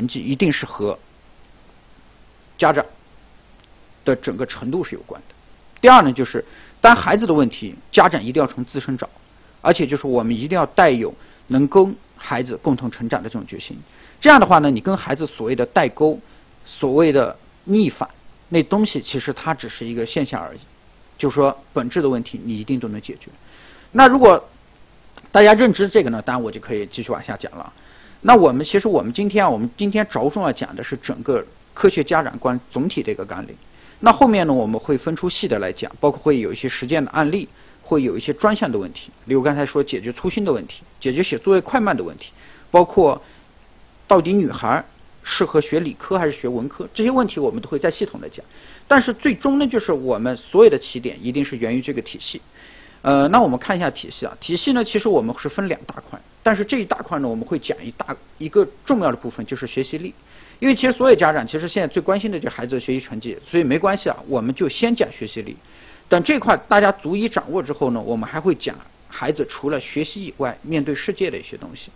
成绩一定是和家长的整个程度是有关的。第二呢，就是当孩子的问题，家长一定要从自身找，而且就是我们一定要带有能跟孩子共同成长的这种决心。这样的话呢，你跟孩子所谓的代沟、所谓的逆反，那东西其实它只是一个现象而已。就是说，本质的问题你一定都能解决。那如果大家认知这个呢，当然我就可以继续往下讲了。那我们其实我们今天啊，我们今天着重要讲的是整个科学家长观总体的一个纲领。那后面呢，我们会分出细的来讲，包括会有一些实践的案例，会有一些专项的问题，例如刚才说解决粗心的问题，解决写作业快慢的问题，包括到底女孩适合学理科还是学文科这些问题，我们都会再系统的讲。但是最终呢，就是我们所有的起点一定是源于这个体系。呃，那我们看一下体系啊，体系呢，其实我们是分两大块，但是这一大块呢，我们会讲一大一个重要的部分就是学习力，因为其实所有家长其实现在最关心的就是孩子的学习成绩，所以没关系啊，我们就先讲学习力。等这块大家足以掌握之后呢，我们还会讲孩子除了学习以外，面对世界的一些东西。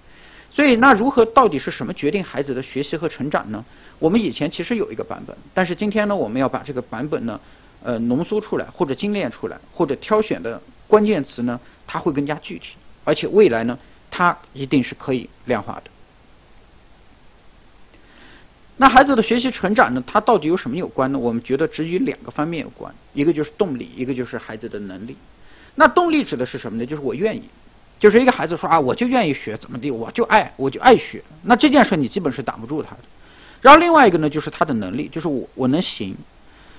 所以，那如何到底是什么决定孩子的学习和成长呢？我们以前其实有一个版本，但是今天呢，我们要把这个版本呢，呃，浓缩出来，或者精炼出来，或者挑选的关键词呢，它会更加具体，而且未来呢，它一定是可以量化的。那孩子的学习成长呢，它到底有什么有关呢？我们觉得只与两个方面有关，一个就是动力，一个就是孩子的能力。那动力指的是什么呢？就是我愿意。就是一个孩子说啊，我就愿意学，怎么地，我就爱，我就爱学。那这件事你基本是挡不住他的。然后另外一个呢，就是他的能力，就是我我能行。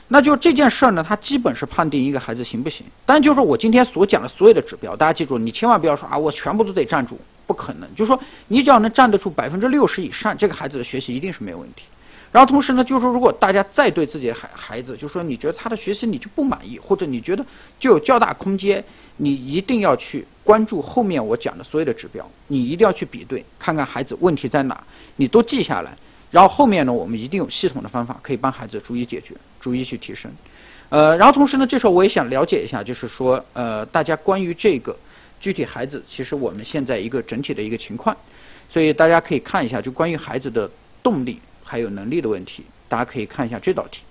那就这件事儿呢，他基本是判定一个孩子行不行。但就是我今天所讲的所有的指标，大家记住，你千万不要说啊，我全部都得站住，不可能。就是说，你只要能站得住百分之六十以上，这个孩子的学习一定是没有问题。然后同时呢，就是说，如果大家再对自己的孩孩子，就说你觉得他的学习你就不满意，或者你觉得就有较大空间。你一定要去关注后面我讲的所有的指标，你一定要去比对，看看孩子问题在哪，你都记下来。然后后面呢，我们一定有系统的方法可以帮孩子逐一解决，逐一去提升。呃，然后同时呢，这时候我也想了解一下，就是说，呃，大家关于这个具体孩子，其实我们现在一个整体的一个情况，所以大家可以看一下，就关于孩子的动力还有能力的问题，大家可以看一下这道题。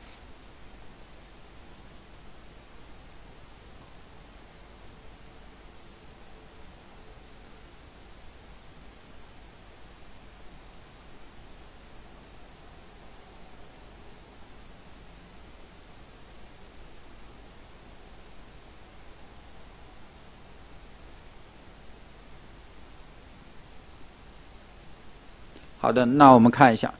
好的，那我们看一下，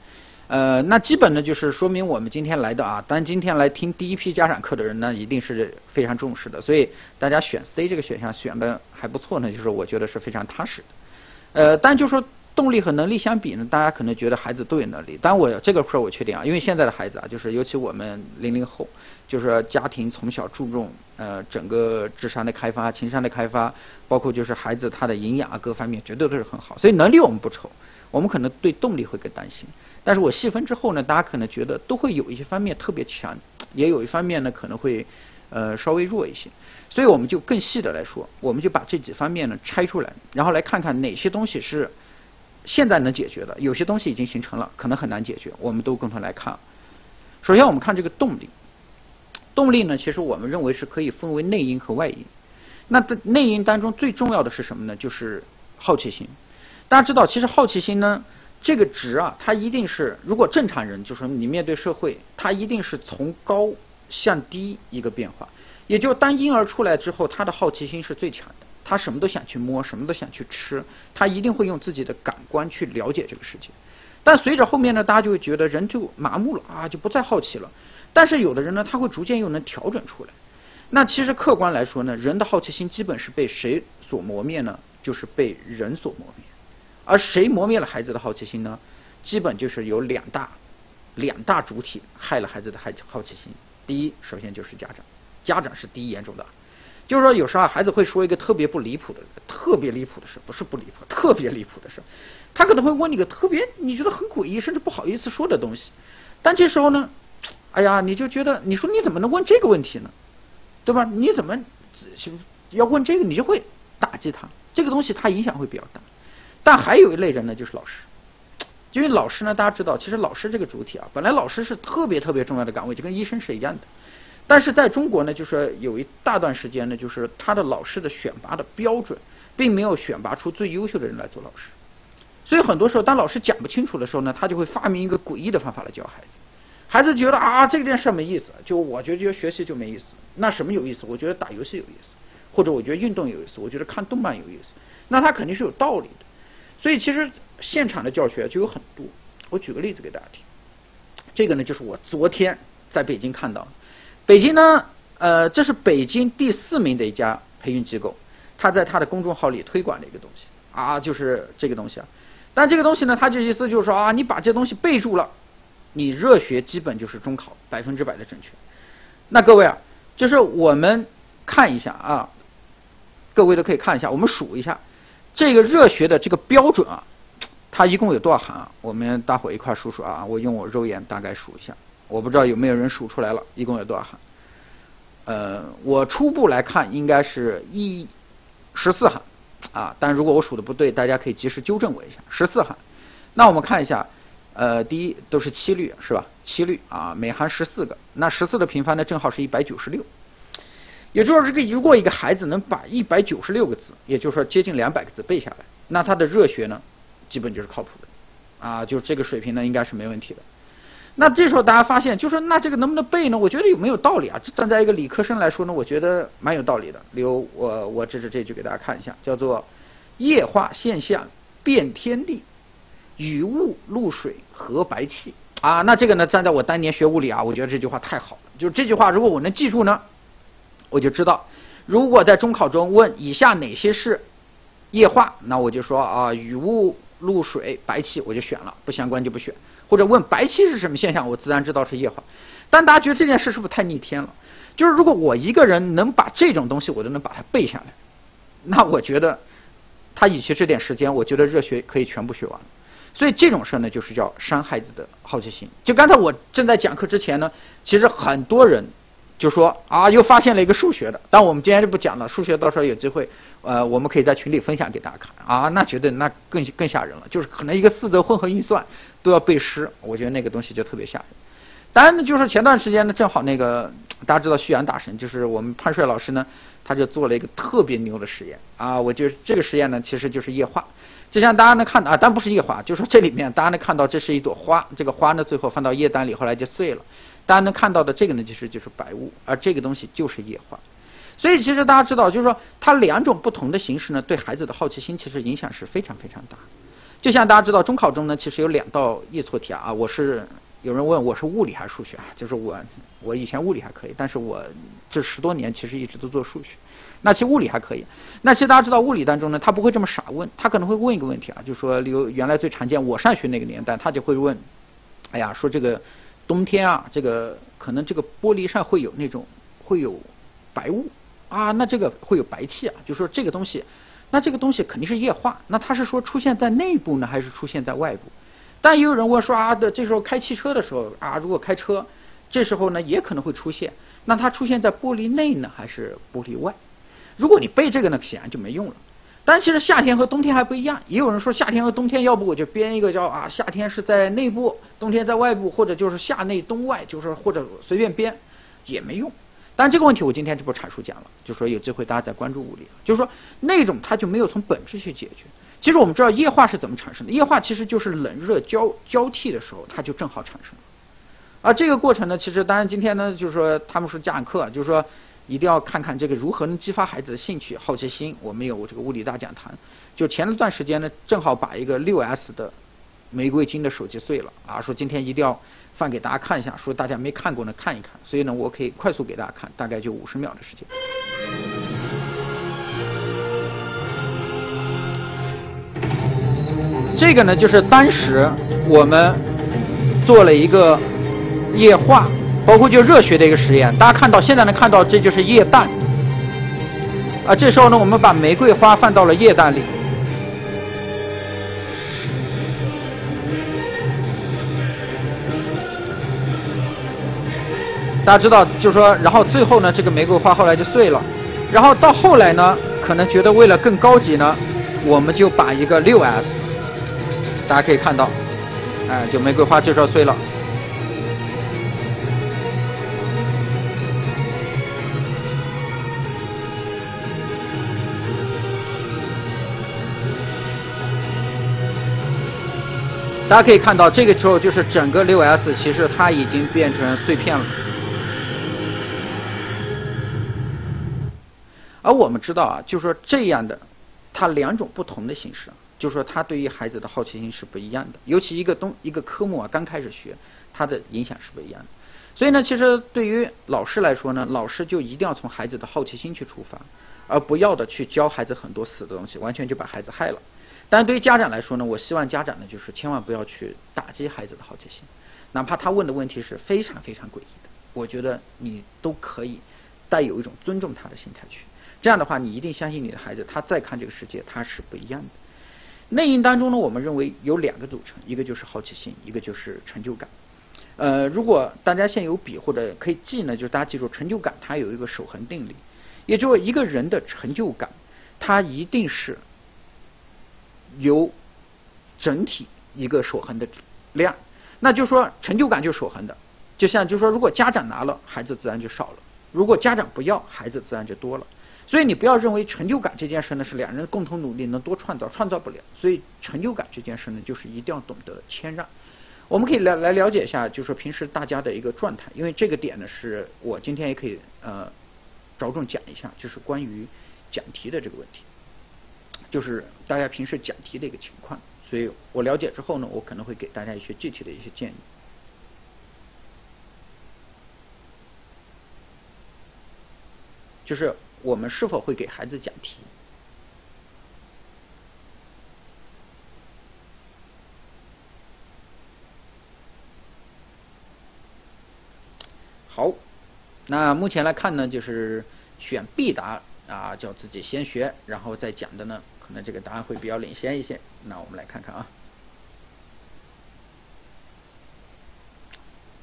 呃，那基本呢就是说明我们今天来的啊，但今天来听第一批家长课的人呢，一定是非常重视的，所以大家选 C 这个选项选的还不错呢，就是我觉得是非常踏实的。呃，但就说动力和能力相比呢，大家可能觉得孩子都有能力，但我这个事儿我确定啊，因为现在的孩子啊，就是尤其我们零零后，就是家庭从小注重呃整个智商的开发、情商的开发，包括就是孩子他的营养啊各方面绝对都是很好，所以能力我们不愁。我们可能对动力会更担心，但是我细分之后呢，大家可能觉得都会有一些方面特别强，也有一方面呢可能会呃稍微弱一些，所以我们就更细的来说，我们就把这几方面呢拆出来，然后来看看哪些东西是现在能解决的，有些东西已经形成了，可能很难解决，我们都共同来看。首先我们看这个动力，动力呢其实我们认为是可以分为内因和外因，那在内因当中最重要的是什么呢？就是好奇心。大家知道，其实好奇心呢，这个值啊，它一定是如果正常人，就是你面对社会，它一定是从高向低一个变化。也就当婴儿出来之后，他的好奇心是最强的，他什么都想去摸，什么都想去吃，他一定会用自己的感官去了解这个世界。但随着后面呢，大家就会觉得人就麻木了啊，就不再好奇了。但是有的人呢，他会逐渐又能调整出来。那其实客观来说呢，人的好奇心基本是被谁所磨灭呢？就是被人所磨灭。而谁磨灭了孩子的好奇心呢？基本就是有两大两大主体害了孩子的好好奇心。第一，首先就是家长，家长是第一严重的。就是说，有时候，孩子会说一个特别不离谱的、特别离谱的事，不是不离谱，特别离谱的事。他可能会问你个特别你觉得很诡异，甚至不好意思说的东西。但这时候呢，哎呀，你就觉得你说你怎么能问这个问题呢？对吧？你怎么要问这个？你就会打击他。这个东西它影响会比较大。但还有一类人呢，就是老师。因为老师呢，大家知道，其实老师这个主体啊，本来老师是特别特别重要的岗位，就跟医生是一样的。但是在中国呢，就是有一大段时间呢，就是他的老师的选拔的标准，并没有选拔出最优秀的人来做老师。所以很多时候，当老师讲不清楚的时候呢，他就会发明一个诡异的方法来教孩子。孩子觉得啊，这件事没意思，就我觉得学习就没意思。那什么有意思？我觉得打游戏有意思，或者我觉得运动有意思，我觉得看动漫有意思。那他肯定是有道理的。所以其实现场的教学就有很多。我举个例子给大家听。这个呢，就是我昨天在北京看到的，北京呢，呃，这是北京第四名的一家培训机构，他在他的公众号里推广的一个东西啊，就是这个东西啊。但这个东西呢，他就意思就是说啊，你把这东西备注了，你热学基本就是中考百分之百的正确。那各位啊，就是我们看一下啊，各位都可以看一下，我们数一下。这个热学的这个标准啊，它一共有多少行啊？我们大伙一块数数啊！我用我肉眼大概数一下，我不知道有没有人数出来了，一共有多少行？呃，我初步来看应该是一十四行啊，但如果我数的不对，大家可以及时纠正我一下。十四行，那我们看一下，呃，第一都是七律是吧？七律啊，每行十四个，那十四的平方呢，正好是一百九十六。也就是说，这个如果一个孩子能把一百九十六个字，也就是说接近两百个字背下来，那他的热学呢，基本就是靠谱的，啊，就这个水平呢，应该是没问题的。那这时候大家发现，就说那这个能不能背呢？我觉得有没有道理啊？站在一个理科生来说呢，我觉得蛮有道理的。留我我指指这句给大家看一下，叫做“液化现象变天地，雨雾露水合白气”。啊，那这个呢，站在我当年学物理啊，我觉得这句话太好了。就是这句话，如果我能记住呢？我就知道，如果在中考中问以下哪些是液化，那我就说啊，雨雾、露水、白气，我就选了，不相关就不选。或者问白气是什么现象，我自然知道是液化。但大家觉得这件事是不是太逆天了？就是如果我一个人能把这种东西我都能把它背下来，那我觉得他以其这点时间，我觉得热学可以全部学完。所以这种事呢，就是叫伤孩子的好奇心。就刚才我正在讲课之前呢，其实很多人。就说啊，又发现了一个数学的，但我们今天就不讲了。数学到时候有机会，呃，我们可以在群里分享给大家看啊。那绝对那更更吓人了，就是可能一个四则混合运算都要背诗，我觉得那个东西就特别吓人。当然呢，就是前段时间呢，正好那个大家知道旭阳大神，就是我们潘帅老师呢，他就做了一个特别牛的实验啊。我就这个实验呢，其实就是液化，就像大家能看到啊，但不是液化，就是说这里面大家能看到这是一朵花，这个花呢最后放到液氮里，后来就碎了。大家能看到的这个呢，就是就是白雾，而这个东西就是液化。所以其实大家知道，就是说它两种不同的形式呢，对孩子的好奇心其实影响是非常非常大。就像大家知道，中考中呢，其实有两道易错题啊。我是有人问我是物理还是数学啊？就是我我以前物理还可以，但是我这十多年其实一直都做数学。那其实物理还可以。那其实大家知道，物理当中呢，他不会这么傻问，他可能会问一个问题啊，就说，例如原来最常见，我上学那个年代，他就会问，哎呀，说这个。冬天啊，这个可能这个玻璃上会有那种会有白雾啊，那这个会有白气啊，就说这个东西，那这个东西肯定是液化，那它是说出现在内部呢，还是出现在外部？但也有人问说啊，的这时候开汽车的时候啊，如果开车，这时候呢也可能会出现，那它出现在玻璃内呢，还是玻璃外？如果你背这个呢，显然就没用了。但其实夏天和冬天还不一样，也有人说夏天和冬天，要不我就编一个叫啊，夏天是在内部，冬天在外部，或者就是夏内冬外，就是或者随便编也没用。但这个问题我今天就不阐述讲了，就说有机会大家再关注物理，就是说那种它就没有从本质去解决。其实我们知道液化是怎么产生的，液化其实就是冷热交交替的时候，它就正好产生了。而这个过程呢，其实当然今天呢，就是说他们说讲课，就是说。一定要看看这个如何能激发孩子的兴趣、好奇心。我们有这个物理大讲堂，就前一段时间呢，正好把一个六 S 的玫瑰金的手机碎了啊，说今天一定要放给大家看一下，说大家没看过呢看一看。所以呢，我可以快速给大家看，大概就五十秒的时间。这个呢，就是当时我们做了一个液化。包括就热学的一个实验，大家看到现在能看到，这就是液氮啊。这时候呢，我们把玫瑰花放到了液氮里，大家知道，就是说，然后最后呢，这个玫瑰花后来就碎了。然后到后来呢，可能觉得为了更高级呢，我们就把一个六 S，大家可以看到，哎，就玫瑰花这时候碎了。大家可以看到，这个时候就是整个六 S 其实它已经变成碎片了。而我们知道啊，就是说这样的，它两种不同的形式，就是说它对于孩子的好奇心是不一样的。尤其一个东一个科目啊，刚开始学，它的影响是不一样的。所以呢，其实对于老师来说呢，老师就一定要从孩子的好奇心去出发，而不要的去教孩子很多死的东西，完全就把孩子害了。但对于家长来说呢，我希望家长呢，就是千万不要去打击孩子的好奇心，哪怕他问的问题是非常非常诡异的，我觉得你都可以带有一种尊重他的心态去。这样的话，你一定相信你的孩子，他再看这个世界，他是不一样的。内因当中呢，我们认为有两个组成，一个就是好奇心，一个就是成就感。呃，如果大家现有笔或者可以记呢，就是大家记住，成就感它有一个守恒定律，也就是一个人的成就感，它一定是。由整体一个守恒的量，那就说成就感就守恒的，就像就说如果家长拿了，孩子自然就少了；如果家长不要，孩子自然就多了。所以你不要认为成就感这件事呢是两人共同努力能多创造，创造不了。所以成就感这件事呢，就是一定要懂得谦让。我们可以来来了解一下，就是平时大家的一个状态，因为这个点呢是我今天也可以呃着重讲一下，就是关于讲题的这个问题。就是大家平时讲题的一个情况，所以我了解之后呢，我可能会给大家一些具体的一些建议。就是我们是否会给孩子讲题？好，那目前来看呢，就是选 B 答啊，叫自己先学，然后再讲的呢。可能这个答案会比较领先一些，那我们来看看啊，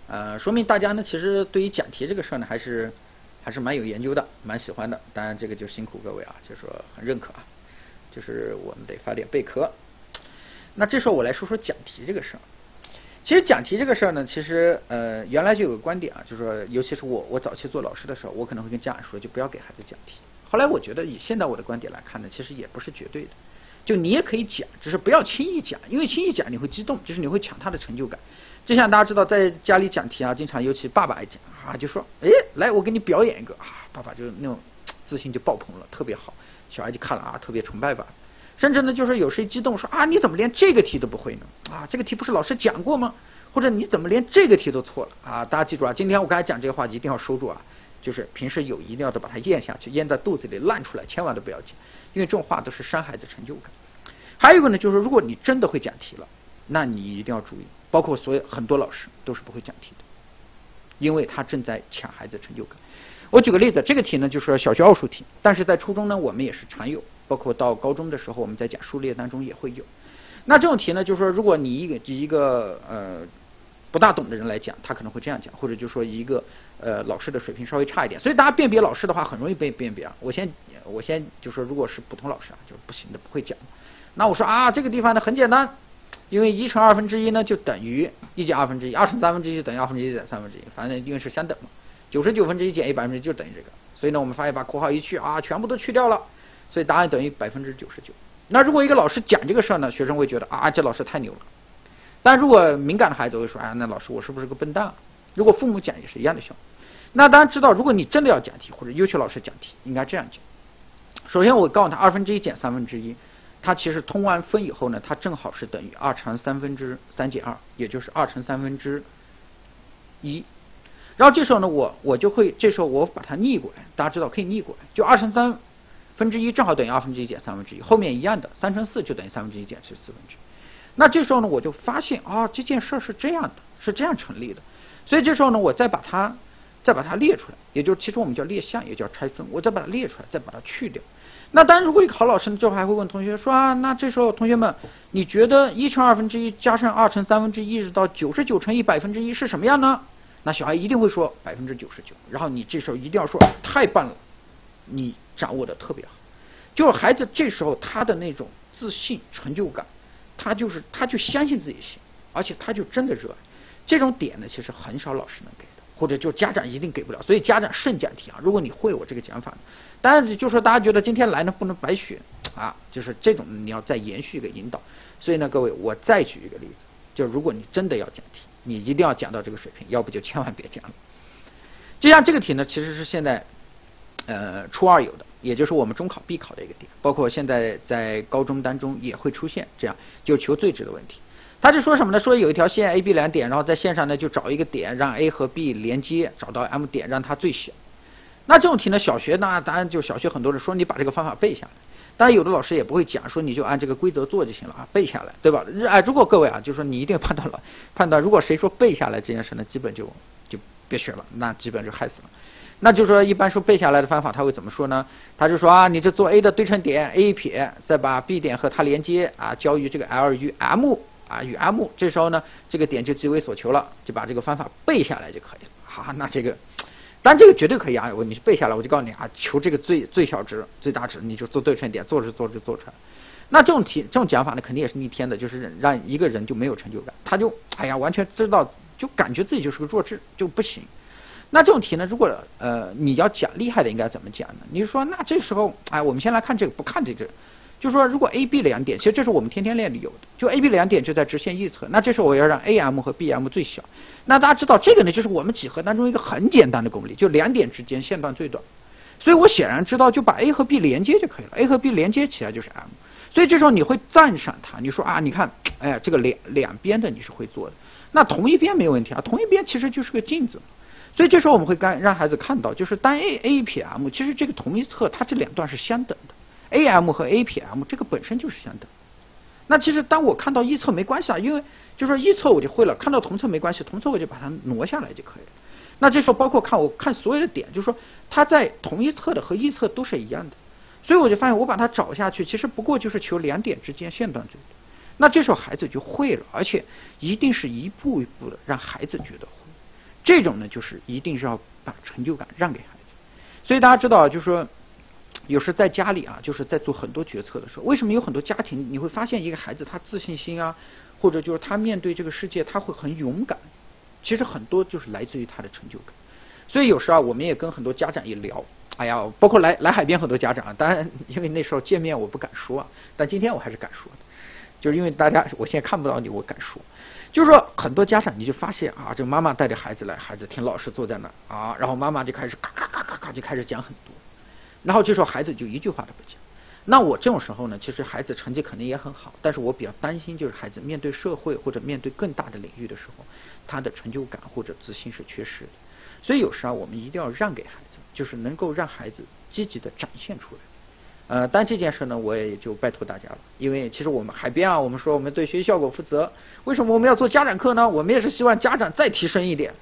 呃，说明大家呢其实对于讲题这个事儿呢还是还是蛮有研究的，蛮喜欢的。当然这个就辛苦各位啊，就说很认可啊，就是我们得发点备课。那这时候我来说说讲题这个事儿。其实讲题这个事儿呢，其实呃原来就有个观点啊，就是说尤其是我我早期做老师的时候，我可能会跟家长说，就不要给孩子讲题。后来我觉得以现在我的观点来看呢，其实也不是绝对的，就你也可以讲，只是不要轻易讲，因为轻易讲你会激动，就是你会抢他的成就感。就像大家知道，在家里讲题啊，经常尤其爸爸爱讲啊，就说，哎，来我给你表演一个啊，爸爸就那种自信就爆棚了，特别好，小孩就看了啊，特别崇拜吧。甚至呢，就是有谁激动说啊，你怎么连这个题都不会呢？啊，这个题不是老师讲过吗？或者你怎么连这个题都错了？啊，大家记住啊，今天我刚才讲这个话一定要收住啊。就是平时有一定要的把它咽下去，咽在肚子里烂出来，千万都不要讲，因为这种话都是伤孩子成就感。还有一个呢，就是如果你真的会讲题了，那你一定要注意，包括所有很多老师都是不会讲题的，因为他正在抢孩子成就感。我举个例子，这个题呢就是小学奥数题，但是在初中呢我们也是常有，包括到高中的时候我们在讲数列当中也会有。那这种题呢，就是说如果你一个一个呃。不大懂的人来讲，他可能会这样讲，或者就说一个呃老师的水平稍微差一点，所以大家辨别老师的话很容易被辨别啊。我先我先就说，如果是普通老师啊，就不行的，不会讲。那我说啊，这个地方呢很简单，因为一乘二分之一呢就等于一减二分之一，二乘三分之一等于二分之一减三分之一，反正因为是相等嘛。九十九分之一减一百分之一就等于这个，所以呢我们发现把括号一去啊，全部都去掉了，所以答案等于百分之九十九。那如果一个老师讲这个事儿呢，学生会觉得啊，这老师太牛了。但如果敏感的孩子会说：“哎呀，那老师，我是不是个笨蛋？”如果父母讲也是一样的效果。那当然知道，如果你真的要讲题或者优秀老师讲题，应该这样讲。首先，我告诉他二分之一减三分之一，它其实通完分以后呢，它正好是等于二乘三分之三减二，也就是二乘三分之一。然后这时候呢，我我就会这时候我把它逆过来，大家知道可以逆过来，就二乘三分之一正好等于二分之一减三分之一，后面一样的三乘四就等于三分之一减去四分之一。那这时候呢，我就发现啊，这件事是这样的，是这样成立的。所以这时候呢，我再把它再把它列出来，也就是其实我们叫列项，也叫拆分。我再把它列出来，再把它去掉。那当然，如果一个好老师呢，最后还会问同学说啊，那这时候同学们，你觉得一乘二分之一加上二乘三分之，一直到九十九乘以百分之一是什么样呢？那小孩一定会说百分之九十九。然后你这时候一定要说太棒了，你掌握的特别好。就是孩子这时候他的那种自信、成就感。他就是，他就相信自己行，而且他就真的热爱。这种点呢，其实很少老师能给的，或者就家长一定给不了。所以家长慎讲题啊。如果你会我这个讲法，当然就说大家觉得今天来呢不能白学啊，就是这种你要再延续一个引导。所以呢，各位我再举一个例子，就如果你真的要讲题，你一定要讲到这个水平，要不就千万别讲了。就像这个题呢，其实是现在呃初二有的，也就是我们中考必考的一个点，包括现在在高中当中也会出现这样就求最值的问题。他是说什么呢？说有一条线 A、B 两点，然后在线上呢就找一个点，让 A 和 B 连接，找到 M 点，让它最小。那这种题呢，小学呢，当然就小学很多人说你把这个方法背下来，当然有的老师也不会讲，说你就按这个规则做就行了啊，背下来，对吧？哎，如果各位啊，就说你一定判断了，判断如果谁说背下来这件事呢，基本就就别学了，那基本就害死了。那就是说一般说背下来的方法他会怎么说呢？他就说啊，你这做 A 的对称点 A 撇，再把 B 点和它连接啊，交于这个 L 与 M 啊与 M，这时候呢，这个点就即为所求了，就把这个方法背下来就可以了。好，那这个。但这个绝对可以啊！我你背下来，我就告诉你啊，求这个最最小值、最大值，你就做对称点，做着做着做出来。那这种题、这种讲法呢，肯定也是逆天的，就是让一个人就没有成就感，他就哎呀，完全知道，就感觉自己就是个弱智，就不行。那这种题呢，如果呃你要讲厉害的，应该怎么讲呢？你说那这时候，哎，我们先来看这个，不看这个。就是说，如果 A、B 两点，其实这是我们天天练里有的，就 A、B 两点就在直线一侧，那这时候我要让 A M 和 B M 最小。那大家知道这个呢，就是我们几何当中一个很简单的公理，就两点之间线段最短。所以我显然知道，就把 A 和 B 连接就可以了，A 和 B 连接起来就是 M。所以这时候你会赞赏他，你说啊，你看，哎呀，这个两两边的你是会做的，那同一边没有问题啊，同一边其实就是个镜子。所以这时候我们会干让孩子看到，就是当 A A 撇 M，其实这个同一侧它这两段是相等的。A M 和 A P M 这个本身就是相等。那其实当我看到一侧没关系啊，因为就说一侧我就会了，看到同侧没关系，同侧我就把它挪下来就可以了。那这时候包括看我看所有的点，就是说它在同一侧的和一侧都是一样的，所以我就发现我把它找下去，其实不过就是求两点之间线段最短。那这时候孩子就会了，而且一定是一步一步的让孩子觉得。这种呢，就是一定是要把成就感让给孩子。所以大家知道，就是说。有时在家里啊，就是在做很多决策的时候，为什么有很多家庭你会发现一个孩子他自信心啊，或者就是他面对这个世界他会很勇敢，其实很多就是来自于他的成就感。所以有时啊，我们也跟很多家长也聊，哎呀，包括来来海边很多家长啊，当然因为那时候见面我不敢说啊，但今天我还是敢说的，就是因为大家我现在看不到你，我敢说，就是说很多家长你就发现啊，这妈妈带着孩子来，孩子听老师坐在那啊，然后妈妈就开始咔咔咔咔咔就开始讲很多。然后这时候孩子就一句话都不讲，那我这种时候呢，其实孩子成绩肯定也很好，但是我比较担心就是孩子面对社会或者面对更大的领域的时候，他的成就感或者自信是缺失的。所以有时候我们一定要让给孩子，就是能够让孩子积极的展现出来。呃，但这件事呢，我也就拜托大家了，因为其实我们海边啊，我们说我们对学习效果负责，为什么我们要做家长课呢？我们也是希望家长再提升一点。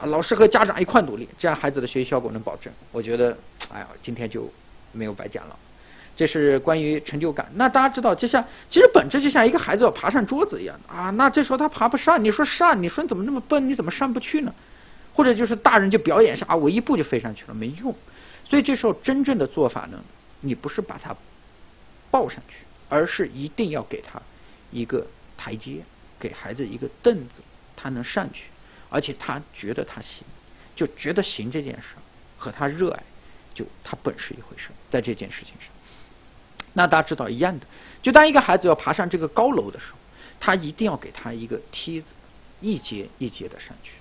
啊，老师和家长一块努力，这样孩子的学习效果能保证。我觉得，哎呀，今天就没有白讲了。这是关于成就感。那大家知道，就像其实本质就像一个孩子要爬上桌子一样啊。那这时候他爬不上，你说上，你说你怎么那么笨？你怎么上不去呢？或者就是大人就表演一下啊，我一步就飞上去了，没用。所以这时候真正的做法呢，你不是把他抱上去，而是一定要给他一个台阶，给孩子一个凳子，他能上去。而且他觉得他行，就觉得行这件事和他热爱，就他本是一回事，在这件事情上。那大家知道一样的，就当一个孩子要爬上这个高楼的时候，他一定要给他一个梯子，一节一节的上去。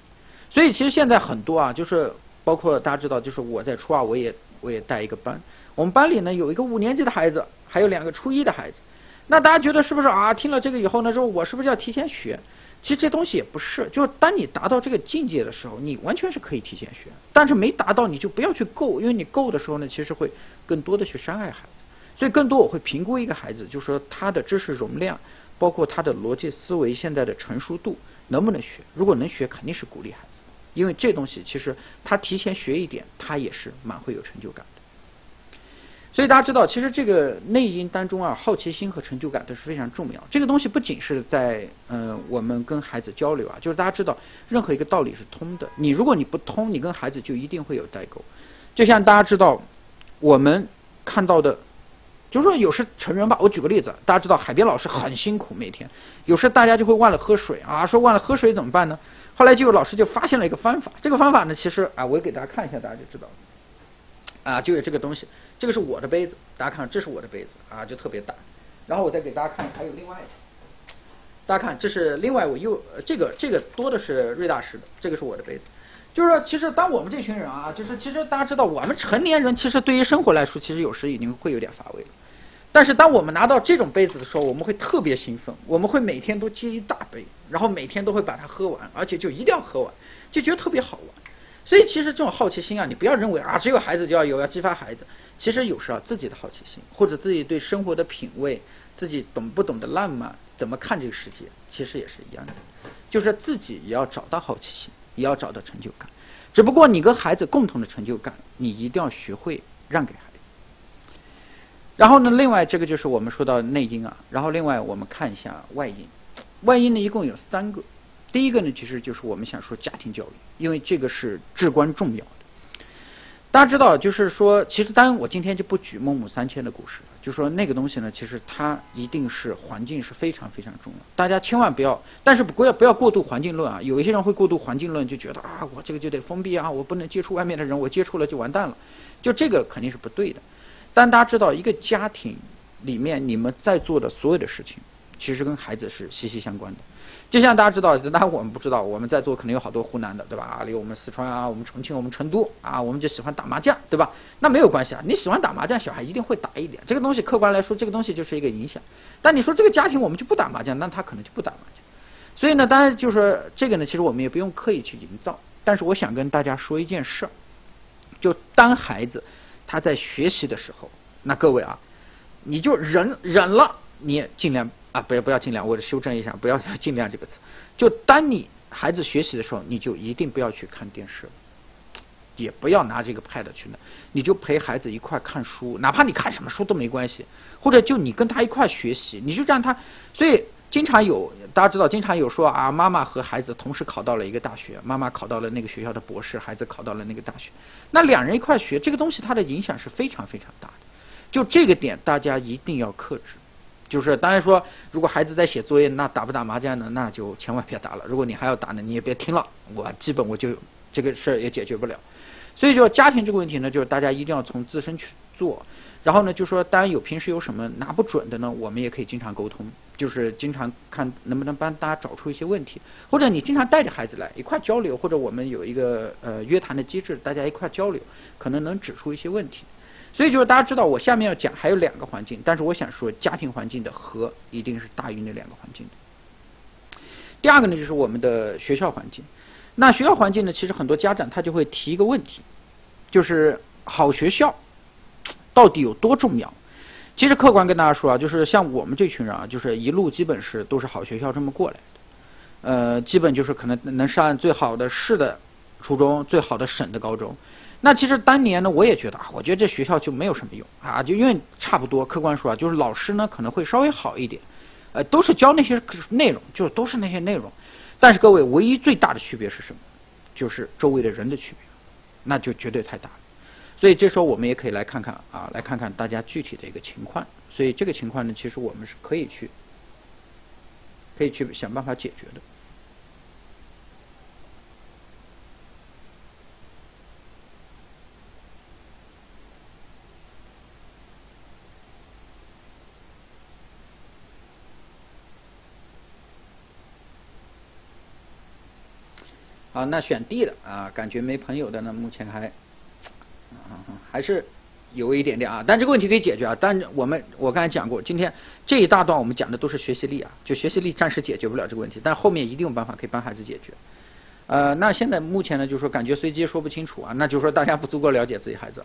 所以其实现在很多啊，就是包括大家知道，就是我在初二，我也我也带一个班，我们班里呢有一个五年级的孩子，还有两个初一的孩子。那大家觉得是不是啊？听了这个以后呢，说我是不是要提前学？其实这东西也不是，就是当你达到这个境界的时候，你完全是可以提前学。但是没达到，你就不要去够，因为你够的时候呢，其实会更多的去伤害孩子。所以更多我会评估一个孩子，就是说他的知识容量，包括他的逻辑思维现在的成熟度能不能学。如果能学，肯定是鼓励孩子，因为这东西其实他提前学一点，他也是蛮会有成就感的。所以大家知道，其实这个内因当中啊，好奇心和成就感都是非常重要。这个东西不仅是在嗯，我们跟孩子交流啊，就是大家知道，任何一个道理是通的。你如果你不通，你跟孩子就一定会有代沟。就像大家知道，我们看到的就是说有时成人吧，我举个例子，大家知道海边老师很辛苦，每天有时大家就会忘了喝水啊，说忘了喝水怎么办呢？后来就有老师就发现了一个方法，这个方法呢，其实啊，我给大家看一下，大家就知道了。啊，就有这个东西，这个是我的杯子，大家看，这是我的杯子啊，就特别大。然后我再给大家看，还有另外一个，大家看，这是另外我又这个这个多的是瑞大师的，这个是我的杯子。就是说，其实当我们这群人啊，就是其实大家知道，我们成年人其实对于生活来说，其实有时已经会有点乏味了。但是当我们拿到这种杯子的时候，我们会特别兴奋，我们会每天都接一大杯，然后每天都会把它喝完，而且就一定要喝完，就觉得特别好玩。所以其实这种好奇心啊，你不要认为啊，只有孩子就要有，要激发孩子。其实有时候自己的好奇心，或者自己对生活的品味，自己懂不懂得浪漫，怎么看这个世界，其实也是一样的。就是自己也要找到好奇心，也要找到成就感。只不过你跟孩子共同的成就感，你一定要学会让给孩子。然后呢，另外这个就是我们说到内因啊，然后另外我们看一下外因。外因呢一共有三个。第一个呢，其实就是我们想说家庭教育，因为这个是至关重要的。大家知道，就是说，其实当然我今天就不举孟母三迁的故事了，就说那个东西呢，其实它一定是环境是非常非常重要。大家千万不要，但是不要不要过度环境论啊。有一些人会过度环境论，就觉得啊，我这个就得封闭啊，我不能接触外面的人，我接触了就完蛋了。就这个肯定是不对的。但大家知道，一个家庭里面你们在做的所有的事情，其实跟孩子是息息相关的。就像大家知道，当然我们不知道，我们在座可能有好多湖南的，对吧？啊，有我们四川啊，我们重庆，我们成都啊，我们就喜欢打麻将，对吧？那没有关系啊，你喜欢打麻将，小孩一定会打一点。这个东西客观来说，这个东西就是一个影响。但你说这个家庭我们就不打麻将，那他可能就不打麻将。所以呢，当然就是这个呢，其实我们也不用刻意去营造。但是我想跟大家说一件事儿，就当孩子他在学习的时候，那各位啊，你就忍忍了，你也尽量。啊，不要不要尽量，我修正一下，不要尽量这个词。就当你孩子学习的时候，你就一定不要去看电视，也不要拿这个 pad 去弄，你就陪孩子一块看书，哪怕你看什么书都没关系，或者就你跟他一块学习，你就让他。所以经常有大家知道，经常有说啊，妈妈和孩子同时考到了一个大学，妈妈考到了那个学校的博士，孩子考到了那个大学，那两人一块学，这个东西它的影响是非常非常大的。就这个点，大家一定要克制。就是当然说，如果孩子在写作业，那打不打麻将呢？那就千万别打了。如果你还要打呢，你也别听了。我基本我就这个事儿也解决不了。所以就家庭这个问题呢，就是大家一定要从自身去做。然后呢，就说当然有平时有什么拿不准的呢，我们也可以经常沟通，就是经常看能不能帮大家找出一些问题，或者你经常带着孩子来一块交流，或者我们有一个呃约谈的机制，大家一块交流，可能能指出一些问题。所以就是大家知道，我下面要讲还有两个环境，但是我想说，家庭环境的和一定是大于那两个环境的。第二个呢，就是我们的学校环境。那学校环境呢，其实很多家长他就会提一个问题，就是好学校到底有多重要？其实客观跟大家说啊，就是像我们这群人啊，就是一路基本是都是好学校这么过来的，呃，基本就是可能能上最好的市的初中，最好的省的高中。那其实当年呢，我也觉得啊，我觉得这学校就没有什么用啊，就因为差不多。客观说啊，就是老师呢可能会稍微好一点，呃，都是教那些内容，就是都是那些内容。但是各位，唯一最大的区别是什么？就是周围的人的区别，那就绝对太大了。所以这时候我们也可以来看看啊，来看看大家具体的一个情况。所以这个情况呢，其实我们是可以去，可以去想办法解决的。啊，那选 D 的啊，感觉没朋友的呢，目前还 还是有一点点啊，但这个问题可以解决啊。但我们我刚才讲过，今天这一大段我们讲的都是学习力啊，就学习力暂时解决不了这个问题，但后面一定有办法可以帮孩子解决。呃，那现在目前呢，就是说感觉随机说不清楚啊，那就是说大家不足够了解自己孩子。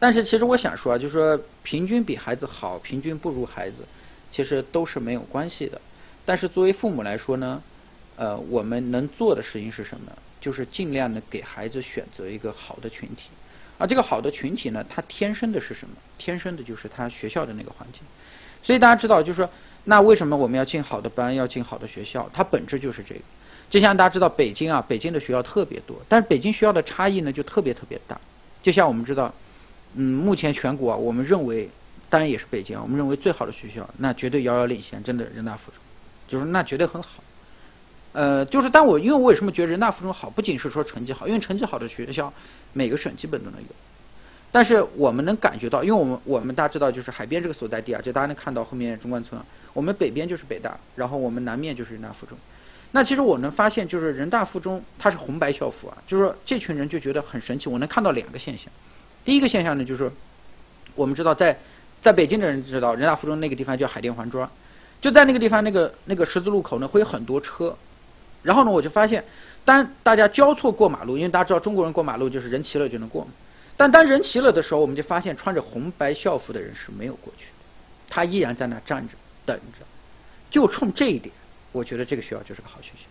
但是其实我想说啊，就是说平均比孩子好，平均不如孩子，其实都是没有关系的。但是作为父母来说呢，呃，我们能做的事情是什么？就是尽量的给孩子选择一个好的群体，而这个好的群体呢，它天生的是什么？天生的就是他学校的那个环境。所以大家知道，就是说，那为什么我们要进好的班，要进好的学校？它本质就是这个。就像大家知道，北京啊，北京的学校特别多，但是北京学校的差异呢，就特别特别大。就像我们知道，嗯，目前全国啊，我们认为当然也是北京，我们认为最好的学校，那绝对遥遥领先，真的人大附中，就是那绝对很好。呃，就是但我因为我为什么觉得人大附中好，不仅是说成绩好，因为成绩好的学校每个省基本都能有。但是我们能感觉到，因为我们我们大家知道，就是海边这个所在地啊，就大家能看到后面中关村，我们北边就是北大，然后我们南面就是人大附中。那其实我能发现，就是人大附中它是红白校服啊，就是说这群人就觉得很神奇。我能看到两个现象，第一个现象呢，就是我们知道在在北京的人知道，人大附中那个地方叫海淀环庄，就在那个地方那个那个十字路口呢，会有很多车。然后呢，我就发现，当大家交错过马路，因为大家知道中国人过马路就是人齐了就能过嘛。但当人齐了的时候，我们就发现穿着红白校服的人是没有过去的，他依然在那站着等着。就冲这一点，我觉得这个学校就是个好学校。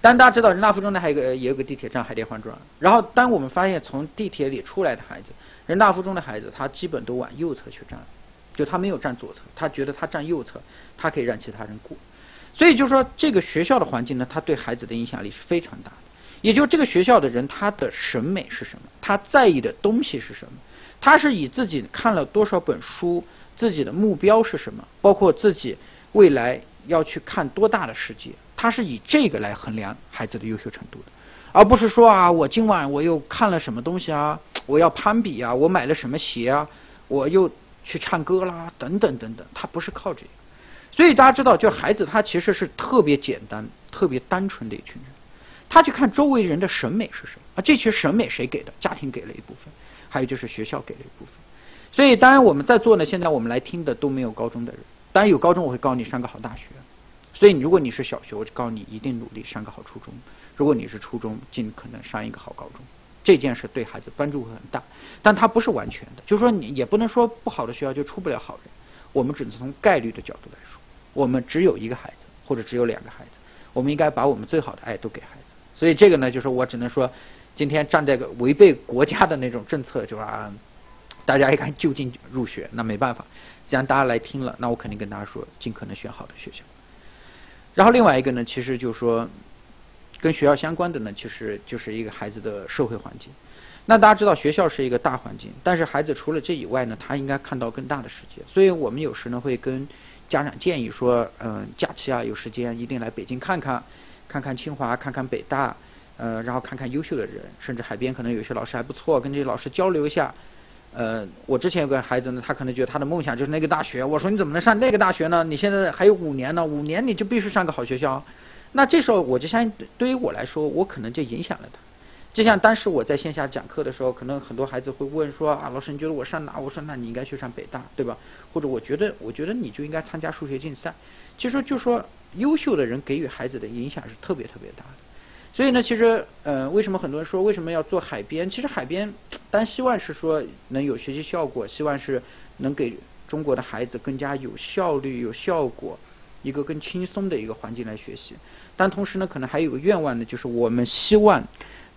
但大家知道，人大附中呢还有个也有个地铁站海淀环庄。然后当我们发现从地铁里出来的孩子，人大附中的孩子，他基本都往右侧去站，就他没有站左侧，他觉得他站右侧，他可以让其他人过。所以就是说，这个学校的环境呢，他对孩子的影响力是非常大的。也就这个学校的人，他的审美是什么？他在意的东西是什么？他是以自己看了多少本书，自己的目标是什么？包括自己未来要去看多大的世界？他是以这个来衡量孩子的优秀程度的，而不是说啊，我今晚我又看了什么东西啊，我要攀比啊，我买了什么鞋啊，我又去唱歌啦，等等等等。他不是靠这个。所以大家知道，就孩子他其实是特别简单、特别单纯的一群人。他去看周围人的审美是什么啊？这群审美谁给的？家庭给了一部分，还有就是学校给了一部分。所以当然我们在座呢，现在我们来听的都没有高中的人。当然有高中，我会告诉你上个好大学。所以如果你是小学，我就告诉你一定努力上个好初中；如果你是初中，尽可能上一个好高中。这件事对孩子帮助会很大，但它不是完全的。就是说你也不能说不好的学校就出不了好人。我们只能从概率的角度来说，我们只有一个孩子或者只有两个孩子，我们应该把我们最好的爱都给孩子。所以这个呢，就是我只能说，今天站在个违背国家的那种政策，就是啊，大家一看就近入学，那没办法。既然大家来听了，那我肯定跟大家说，尽可能选好的学校。然后另外一个呢，其实就是说，跟学校相关的呢，其实就是一个孩子的社会环境。那大家知道，学校是一个大环境，但是孩子除了这以外呢，他应该看到更大的世界。所以我们有时呢会跟家长建议说，嗯，假期啊有时间一定来北京看看。看看清华，看看北大，呃，然后看看优秀的人，甚至海边可能有些老师还不错，跟这些老师交流一下。呃，我之前有个孩子呢，他可能觉得他的梦想就是那个大学。我说你怎么能上那个大学呢？你现在还有五年呢，五年你就必须上个好学校。那这时候我就相信，对于我来说，我可能就影响了他。就像当时我在线下讲课的时候，可能很多孩子会问说啊，老师你觉得我上哪？我说那你应该去上北大，对吧？或者我觉得，我觉得你就应该参加数学竞赛。其实就说。优秀的人给予孩子的影响是特别特别大的，所以呢，其实呃，为什么很多人说为什么要做海边？其实海边，但希望是说能有学习效果，希望是能给中国的孩子更加有效率、有效果，一个更轻松的一个环境来学习。但同时呢，可能还有个愿望呢，就是我们希望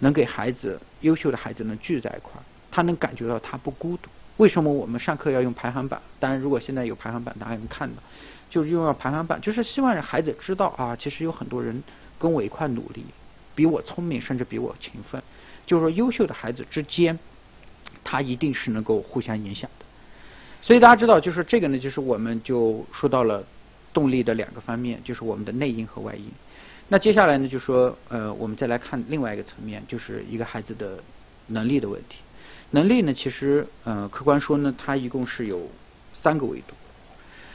能给孩子优秀的孩子能聚在一块儿，他能感觉到他不孤独。为什么我们上课要用排行榜？当然，如果现在有排行榜，大家能看到。就是用要排行榜，就是希望让孩子知道啊，其实有很多人跟我一块努力，比我聪明，甚至比我勤奋。就是说，优秀的孩子之间，他一定是能够互相影响的。所以大家知道，就是这个呢，就是我们就说到了动力的两个方面，就是我们的内因和外因。那接下来呢，就说呃，我们再来看另外一个层面，就是一个孩子的能力的问题。能力呢，其实呃，客观说呢，它一共是有三个维度。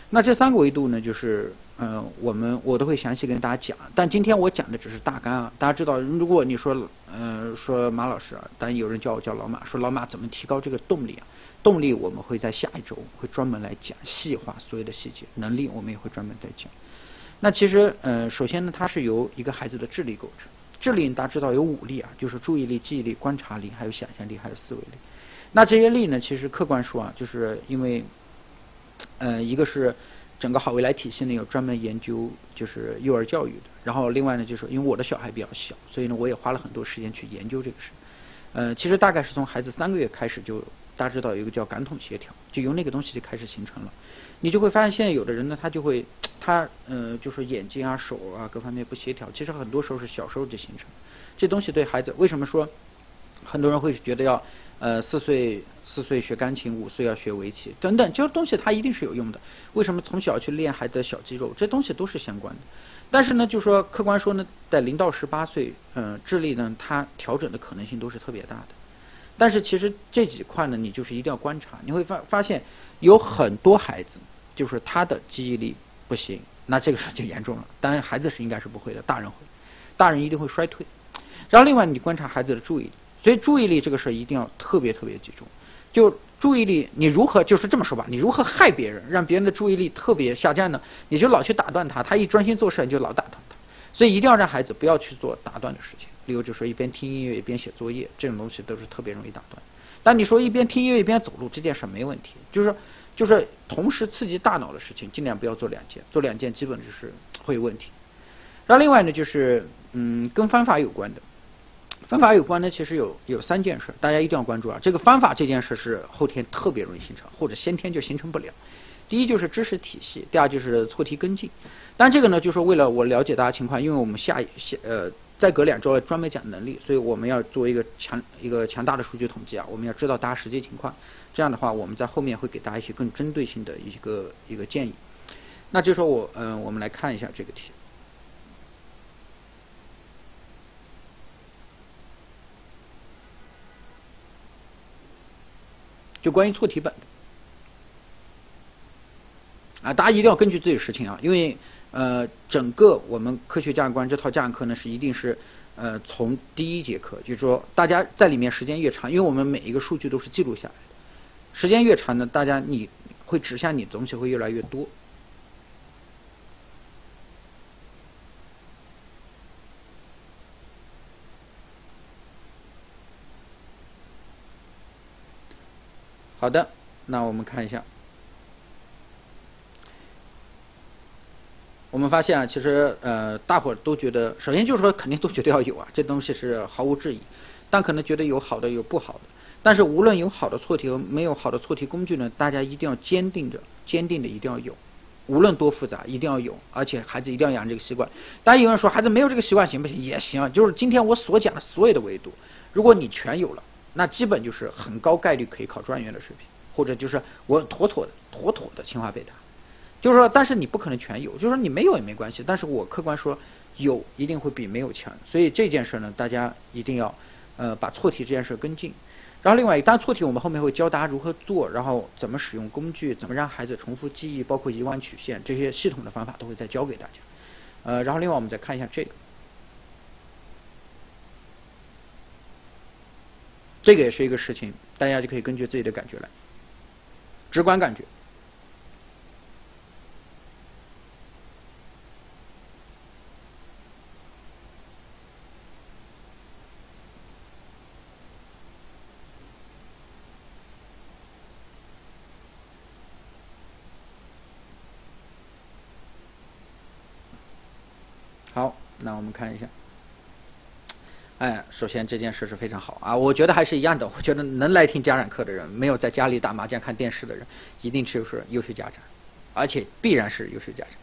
那这三个维度呢，就是呃，我们我都会详细跟大家讲。但今天我讲的只是大纲啊。大家知道，如果你说呃说马老师啊，当然有人叫我叫老马，说老马怎么提高这个动力啊？动力我们会在下一周会专门来讲细化所有的细节。能力我们也会专门再讲。那其实呃，首先呢，它是由一个孩子的智力构成。智力大家知道有五力啊，就是注意力、记忆力、观察力，还有想象力，还有思维力。那这些力呢，其实客观说啊，就是因为。呃，一个是整个好未来体系呢有专门研究就是幼儿教育的，然后另外呢就是因为我的小孩比较小，所以呢我也花了很多时间去研究这个事。呃，其实大概是从孩子三个月开始就大家知道有一个叫感统协调，就由那个东西就开始形成了。你就会发现现在有的人呢他就会 他呃就是眼睛啊手啊各方面不协调，其实很多时候是小时候就形成。这东西对孩子为什么说很多人会觉得要呃，四岁四岁学钢琴，五岁要学围棋等等，这些东西它一定是有用的。为什么从小去练孩子的小肌肉？这东西都是相关的。但是呢，就说客观说呢，在零到十八岁，嗯，智力呢，它调整的可能性都是特别大的。但是其实这几块呢，你就是一定要观察，你会发发现有很多孩子，就是他的记忆力不行，那这个事就严重了。当然孩子是应该是不会的，大人会，大人一定会衰退。然后另外你观察孩子的注意力，所以注意力这个事儿一定要特别特别集中。就注意力，你如何就是这么说吧，你如何害别人，让别人的注意力特别下降呢？你就老去打断他，他一专心做事你就老打断他。所以一定要让孩子不要去做打断的事情。例如就说一边听音乐一边写作业，这种东西都是特别容易打断。但你说一边听音乐一边走路这件事没问题，就是就是同时刺激大脑的事情，尽量不要做两件，做两件基本就是会有问题。那另外呢，就是嗯，跟方法有关的，方法有关呢，其实有有三件事，大家一定要关注啊。这个方法这件事是后天特别容易形成，或者先天就形成不了。第一就是知识体系，第二就是错题跟进。但这个呢，就是为了我了解大家情况，因为我们下下呃。再隔两周专门讲能力，所以我们要做一个强一个强大的数据统计啊，我们要知道大家实际情况，这样的话我们在后面会给大家一些更针对性的一个一个建议。那就说我嗯，我们来看一下这个题，就关于错题本啊，大家一定要根据自己的事情啊，因为。呃，整个我们科学价值观这套价值课呢，是一定是呃从第一节课，就是说大家在里面时间越长，因为我们每一个数据都是记录下来的，时间越长呢，大家你会指向你的东西会越来越多。好的，那我们看一下。我们发现啊，其实呃，大伙都觉得，首先就是说，肯定都觉得要有啊，这东西是毫无质疑。但可能觉得有好的，有不好的。但是无论有好的错题和没有好的错题工具呢，大家一定要坚定着，坚定的一定要有。无论多复杂，一定要有，而且孩子一定要养这个习惯。当然有人说，孩子没有这个习惯行不行？也行，就是今天我所讲的所有的维度，如果你全有了，那基本就是很高概率可以考状元的水平，或者就是我妥妥的、妥妥的清华北大。就是说，但是你不可能全有，就是说你没有也没关系。但是我客观说，有一定会比没有强。所以这件事呢，大家一定要呃把错题这件事跟进。然后另外，当错题我们后面会教大家如何做，然后怎么使用工具，怎么让孩子重复记忆，包括遗忘曲线这些系统的方法都会再教给大家。呃，然后另外我们再看一下这个，这个也是一个事情，大家就可以根据自己的感觉来，直观感觉。那我们看一下，哎，首先这件事是非常好啊，我觉得还是一样的。我觉得能来听家长课的人，没有在家里打麻将看电视的人，一定就是优秀家长，而且必然是优秀家长。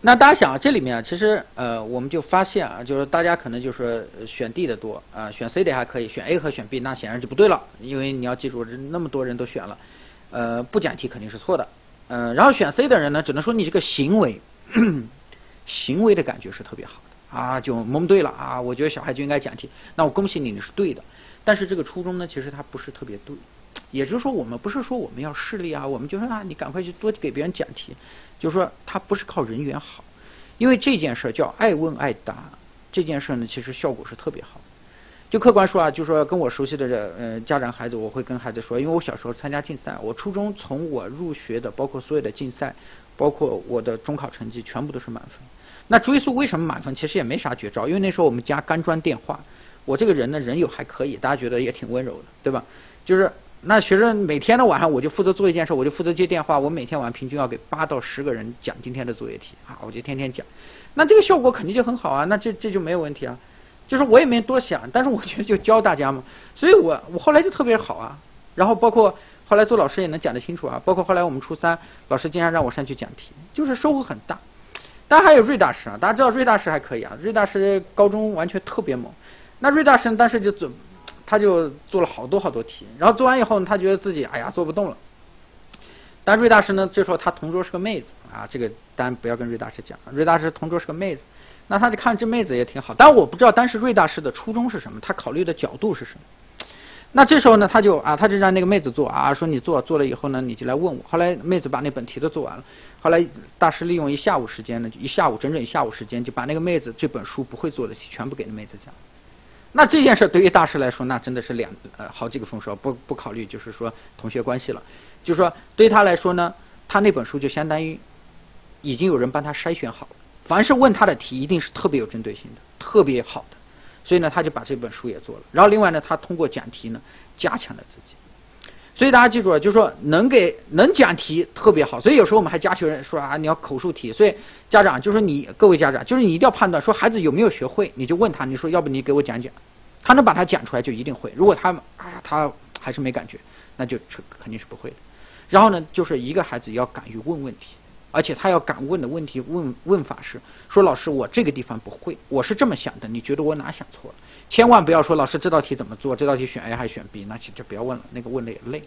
那大家想，这里面，其实呃，我们就发现啊，就是大家可能就是选 D 的多啊，选 C 的还可以，选 A 和选 B 那显然就不对了，因为你要记住，那么多人都选了，呃，不讲题肯定是错的，嗯，然后选 C 的人呢，只能说你这个行为，行为的感觉是特别好。啊，就蒙对了啊！我觉得小孩就应该讲题，那我恭喜你，你是对的。但是这个初衷呢，其实它不是特别对。也就是说，我们不是说我们要势利啊，我们就说啊，你赶快去多给别人讲题。就是说，他不是靠人缘好，因为这件事叫爱问爱答。这件事呢，其实效果是特别好。就客观说啊，就说跟我熟悉的这呃家长孩子，我会跟孩子说，因为我小时候参加竞赛，我初中从我入学的，包括所有的竞赛，包括我的中考成绩，全部都是满分。那追溯为什么满分，其实也没啥绝招，因为那时候我们家干砖电话，我这个人呢人又还可以，大家觉得也挺温柔的，对吧？就是那学生每天的晚上我就负责做一件事，我就负责接电话，我每天晚上平均要给八到十个人讲今天的作业题啊，我就天天讲，那这个效果肯定就很好啊，那这这就没有问题啊，就是我也没多想，但是我觉得就教大家嘛，所以我我后来就特别好啊，然后包括后来做老师也能讲得清楚啊，包括后来我们初三老师经常让我上去讲题，就是收获很大。当然还有瑞大师啊，大家知道瑞大师还可以啊，瑞大师高中完全特别猛。那瑞大师当时就做他就做了好多好多题，然后做完以后呢，他觉得自己哎呀做不动了。但瑞大师呢，这时候他同桌是个妹子啊，这个当然不要跟瑞大师讲，瑞大师同桌是个妹子，那他就看这妹子也挺好，但我不知道当时瑞大师的初衷是什么，他考虑的角度是什么。那这时候呢，他就啊，他就让那个妹子做啊，说你做做了以后呢，你就来问我。后来妹子把那本题都做完了，后来大师利用一下午时间呢，一下午整整一下午时间，就把那个妹子这本书不会做的题全部给那妹子讲。那这件事对于大师来说，那真的是两呃好几个丰收，不不考虑就是说同学关系了，就是说对他来说呢，他那本书就相当于已经有人帮他筛选好了，凡是问他的题一定是特别有针对性的，特别好的。所以呢，他就把这本书也做了。然后另外呢，他通过讲题呢，加强了自己。所以大家记住了，就是说能给能讲题特别好。所以有时候我们还加学生说啊，你要口述题。所以家长就是你各位家长，就是你一定要判断说孩子有没有学会，你就问他，你说要不你给我讲讲，他能把它讲出来就一定会。如果他哎呀他还是没感觉，那就肯定是不会的。然后呢，就是一个孩子要敢于问问题。而且他要敢问的问题问问法是说老师我这个地方不会我是这么想的你觉得我哪想错了？千万不要说老师这道题怎么做？这道题选 A 还是选 B？那就就不要问了，那个问的也累。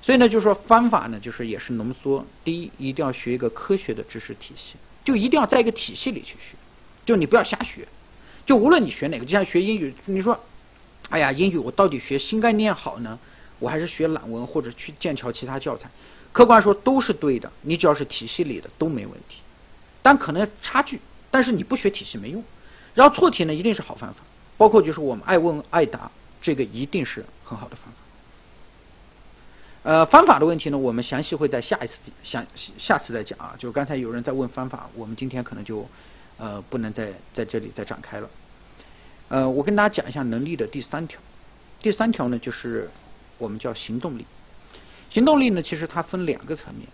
所以呢，就是说方法呢，就是也是浓缩。第一，一定要学一个科学的知识体系，就一定要在一个体系里去学，就你不要瞎学。就无论你学哪个，就像学英语，你说，哎呀，英语我到底学新概念好呢，我还是学朗文或者去剑桥其他教材？客观说都是对的，你只要是体系里的都没问题，但可能差距，但是你不学体系没用。然后错题呢一定是好方法，包括就是我们爱问爱答，这个一定是很好的方法。呃，方法的问题呢，我们详细会在下一次下下次再讲啊。就刚才有人在问方法，我们今天可能就呃不能再在这里再展开了。呃，我跟大家讲一下能力的第三条，第三条呢就是我们叫行动力。行动力呢，其实它分两个层面。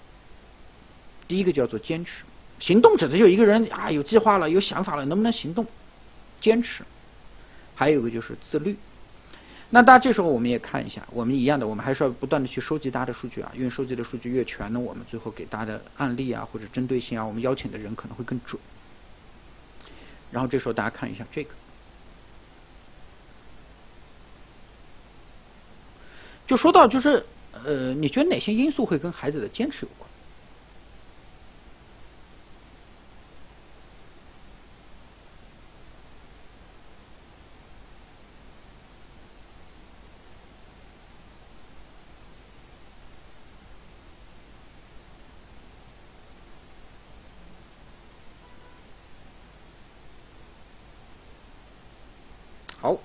第一个叫做坚持，行动指的就一个人啊有计划了、有想法了，能不能行动？坚持。还有一个就是自律。那大家这时候我们也看一下，我们一样的，我们还是要不断的去收集大家的数据啊，因为收集的数据越全呢，我们最后给大家的案例啊或者针对性啊，我们邀请的人可能会更准。然后这时候大家看一下这个，就说到就是。呃，你觉得哪些因素会跟孩子的坚持有关？好，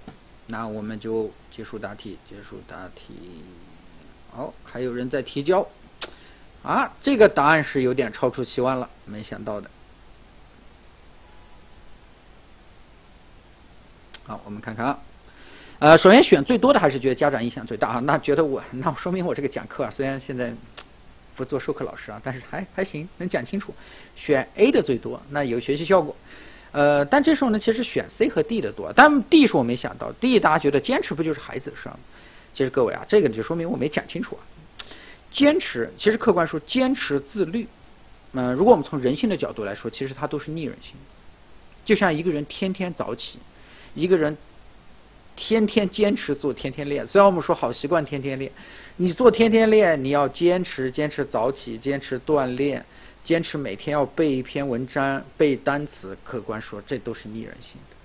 那我们就结束答题，结束答题。好，还有人在提交啊，这个答案是有点超出期望了，没想到的。好，我们看看啊，呃，首先选最多的还是觉得家长影响最大啊，那觉得我那说明我这个讲课啊，虽然现在不做授课老师啊，但是还还行，能讲清楚。选 A 的最多，那有学习效果。呃，但这时候呢，其实选 C 和 D 的多，但 D 是我没想到，D 大家觉得坚持不就是孩子的事吗？其实各位啊，这个就说明我没讲清楚啊。坚持，其实客观说，坚持自律，嗯，如果我们从人性的角度来说，其实它都是逆人性。就像一个人天天早起，一个人天天坚持做天天练。虽然我们说好习惯天天练，你做天天练，你要坚持，坚持早起，坚持锻炼，坚持每天要背一篇文章、背单词。客观说，这都是逆人性的。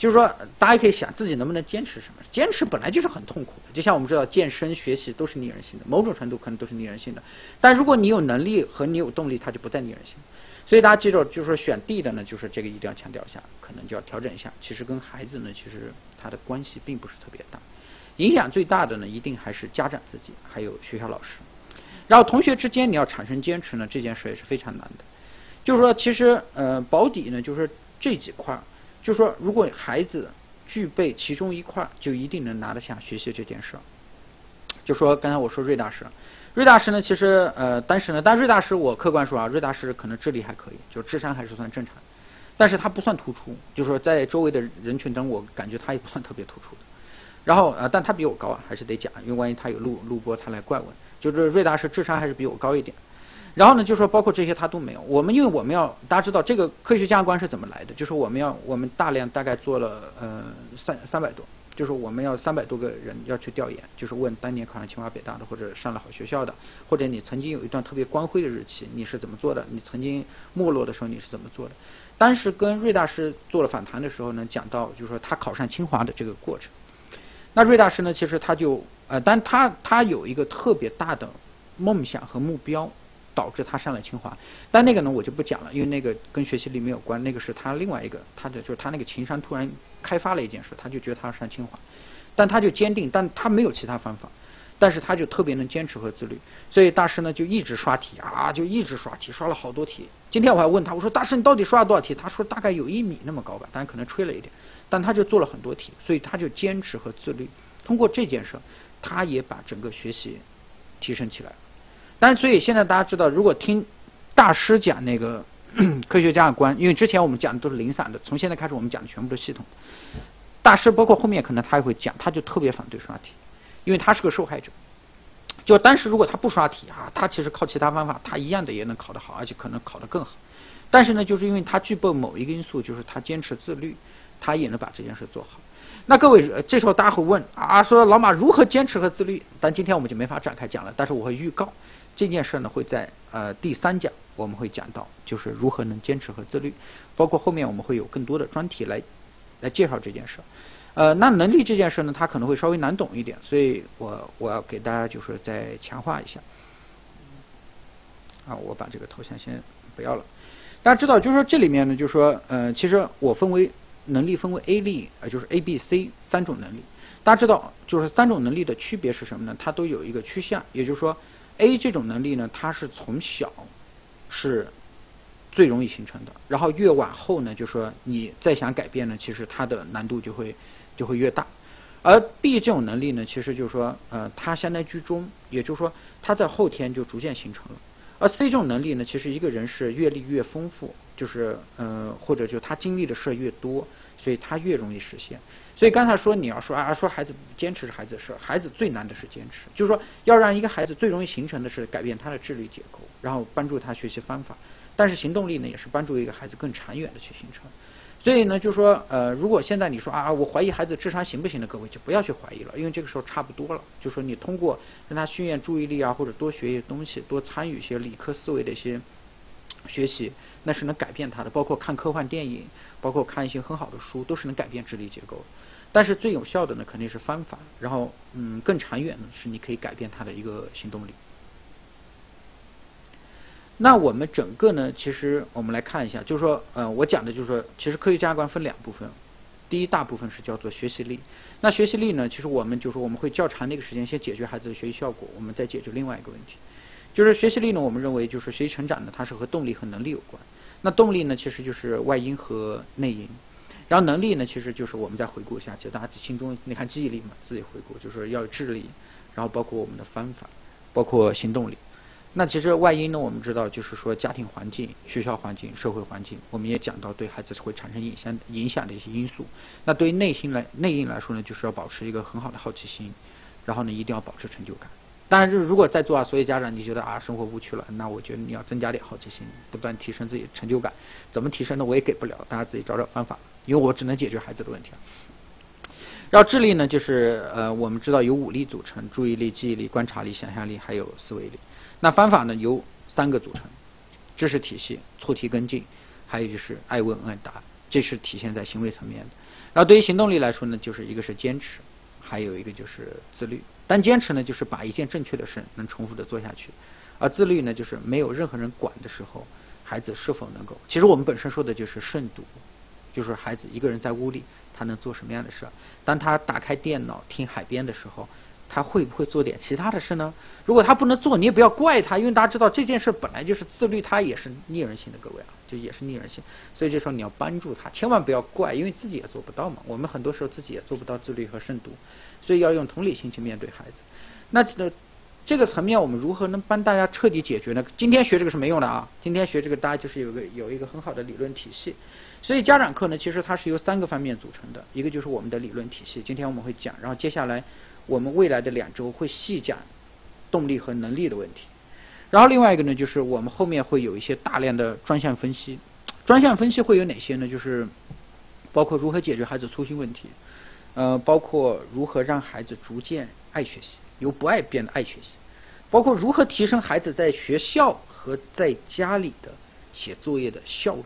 就是说，大家可以想自己能不能坚持什么？坚持本来就是很痛苦的，就像我们知道健身、学习都是逆人性的，某种程度可能都是逆人性的。但如果你有能力和你有动力，它就不再逆人性。所以大家记住，就是说选 D 的呢，就是这个一定要强调一下，可能就要调整一下。其实跟孩子呢，其实他的关系并不是特别大，影响最大的呢，一定还是家长自己，还有学校老师。然后同学之间你要产生坚持呢，这件事也是非常难的。就是说，其实呃保底呢，就是这几块儿。就说，如果孩子具备其中一块，就一定能拿得下学习这件事。就说刚才我说瑞大师，瑞大师呢，其实呃，但是呢，但瑞大师我客观说啊，瑞大师可能智力还可以，就智商还是算正常，但是他不算突出，就说在周围的人群中，我感觉他也不算特别突出的。然后呃，但他比我高啊，还是得讲，因为万一他有录录播，他来怪我。就是瑞大师智商还是比我高一点。然后呢，就说包括这些他都没有。我们因为我们要大家知道这个科学家观是怎么来的，就是我们要我们大量大概做了呃三三百多，就是我们要三百多个人要去调研，就是问当年考上清华北大的或者上了好学校的，或者你曾经有一段特别光辉的日期，你是怎么做的？你曾经没落的时候你是怎么做的？当时跟瑞大师做了访谈的时候呢，讲到就是说他考上清华的这个过程。那瑞大师呢，其实他就呃，但他他有一个特别大的梦想和目标。导致他上了清华，但那个呢我就不讲了，因为那个跟学习力没有关，那个是他另外一个，他的就是他那个情商突然开发了一件事，他就觉得他要上清华，但他就坚定，但他没有其他方法，但是他就特别能坚持和自律，所以大师呢就一直刷题啊，就一直刷题，刷了好多题。今天我还问他，我说大师你到底刷了多少题？他说大概有一米那么高吧，当然可能吹了一点，但他就做了很多题，所以他就坚持和自律，通过这件事，他也把整个学习提升起来。了但所以现在大家知道，如果听大师讲那个 科学家的观，因为之前我们讲的都是零散的，从现在开始我们讲的全部都系统。大师包括后面可能他也会讲，他就特别反对刷题，因为他是个受害者。就当时如果他不刷题啊，他其实靠其他方法，他一样的也能考得好，而且可能考得更好。但是呢，就是因为他具备某一个因素，就是他坚持自律，他也能把这件事做好。那各位，这时候大家会问啊，说老马如何坚持和自律？但今天我们就没法展开讲了，但是我会预告。这件事呢，会在呃第三讲我们会讲到，就是如何能坚持和自律，包括后面我们会有更多的专题来来介绍这件事。呃，那能力这件事呢，它可能会稍微难懂一点，所以我我要给大家就是再强化一下。啊，我把这个头像先不要了。大家知道，就是说这里面呢，就是说，呃，其实我分为能力分为 A 力，呃，就是 A、B、C 三种能力。大家知道，就是三种能力的区别是什么呢？它都有一个趋向，也就是说。A 这种能力呢，它是从小是最容易形成的，然后越往后呢，就说你再想改变呢，其实它的难度就会就会越大。而 B 这种能力呢，其实就是说，呃，它相当于居中，也就是说，它在后天就逐渐形成了。而 C 这种能力呢，其实一个人是阅历越丰富，就是呃，或者就他经历的事越多，所以他越容易实现。所以刚才说你要说啊，说孩子坚持是孩子的事，孩子最难的是坚持。就是说，要让一个孩子最容易形成的是改变他的智力结构，然后帮助他学习方法。但是行动力呢，也是帮助一个孩子更长远的去形成。所以呢，就说呃，如果现在你说啊，我怀疑孩子智商行不行的，各位就不要去怀疑了，因为这个时候差不多了。就说你通过让他训练注意力啊，或者多学一些东西，多参与一些理科思维的一些学习，那是能改变他的。包括看科幻电影，包括看一些很好的书，都是能改变智力结构。但是最有效的呢，肯定是方法。然后，嗯，更长远的是你可以改变他的一个行动力。那我们整个呢，其实我们来看一下，就是说，呃，我讲的就是说，其实科学家观分两部分。第一大部分是叫做学习力。那学习力呢，其实我们就是我们会较长的一个时间先解决孩子的学习效果，我们再解决另外一个问题。就是学习力呢，我们认为就是学习成长呢，它是和动力和能力有关。那动力呢，其实就是外因和内因。然后能力呢，其实就是我们再回顾一下，就大家心中你看记忆力嘛，自己回顾就是要有智力，然后包括我们的方法，包括行动力。那其实外因呢，我们知道就是说家庭环境、学校环境、社会环境，我们也讲到对孩子会产生影响影响的一些因素。那对于内心来内因来说呢，就是要保持一个很好的好奇心，然后呢一定要保持成就感。当然，就是如果在座啊，所有家长你觉得啊生活无趣了，那我觉得你要增加点好奇心，不断提升自己的成就感。怎么提升呢？我也给不了，大家自己找找方法。因为我只能解决孩子的问题。然后智力呢，就是呃，我们知道由五力组成：注意力、记忆力、观察力、想象力，还有思维力。那方法呢，由三个组成：知识体系、错题跟进，还有就是爱问爱答。这是体现在行为层面的。然后对于行动力来说呢，就是一个是坚持，还有一个就是自律。但坚持呢，就是把一件正确的事能重复的做下去；而自律呢，就是没有任何人管的时候，孩子是否能够？其实我们本身说的就是慎独。就是孩子一个人在屋里，他能做什么样的事儿？当他打开电脑听海边的时候，他会不会做点其他的事呢？如果他不能做，你也不要怪他，因为大家知道这件事本来就是自律，他也是逆人性的，各位啊，就也是逆人性。所以这时候你要帮助他，千万不要怪，因为自己也做不到嘛。我们很多时候自己也做不到自律和慎独，所以要用同理心去面对孩子。那这这个层面，我们如何能帮大家彻底解决呢？今天学这个是没用的啊！今天学这个，大家就是有个有一个很好的理论体系。所以家长课呢，其实它是由三个方面组成的，一个就是我们的理论体系，今天我们会讲，然后接下来我们未来的两周会细讲动力和能力的问题，然后另外一个呢，就是我们后面会有一些大量的专项分析，专项分析会有哪些呢？就是包括如何解决孩子粗心问题，呃，包括如何让孩子逐渐爱学习，由不爱变得爱学习，包括如何提升孩子在学校和在家里的写作业的效率。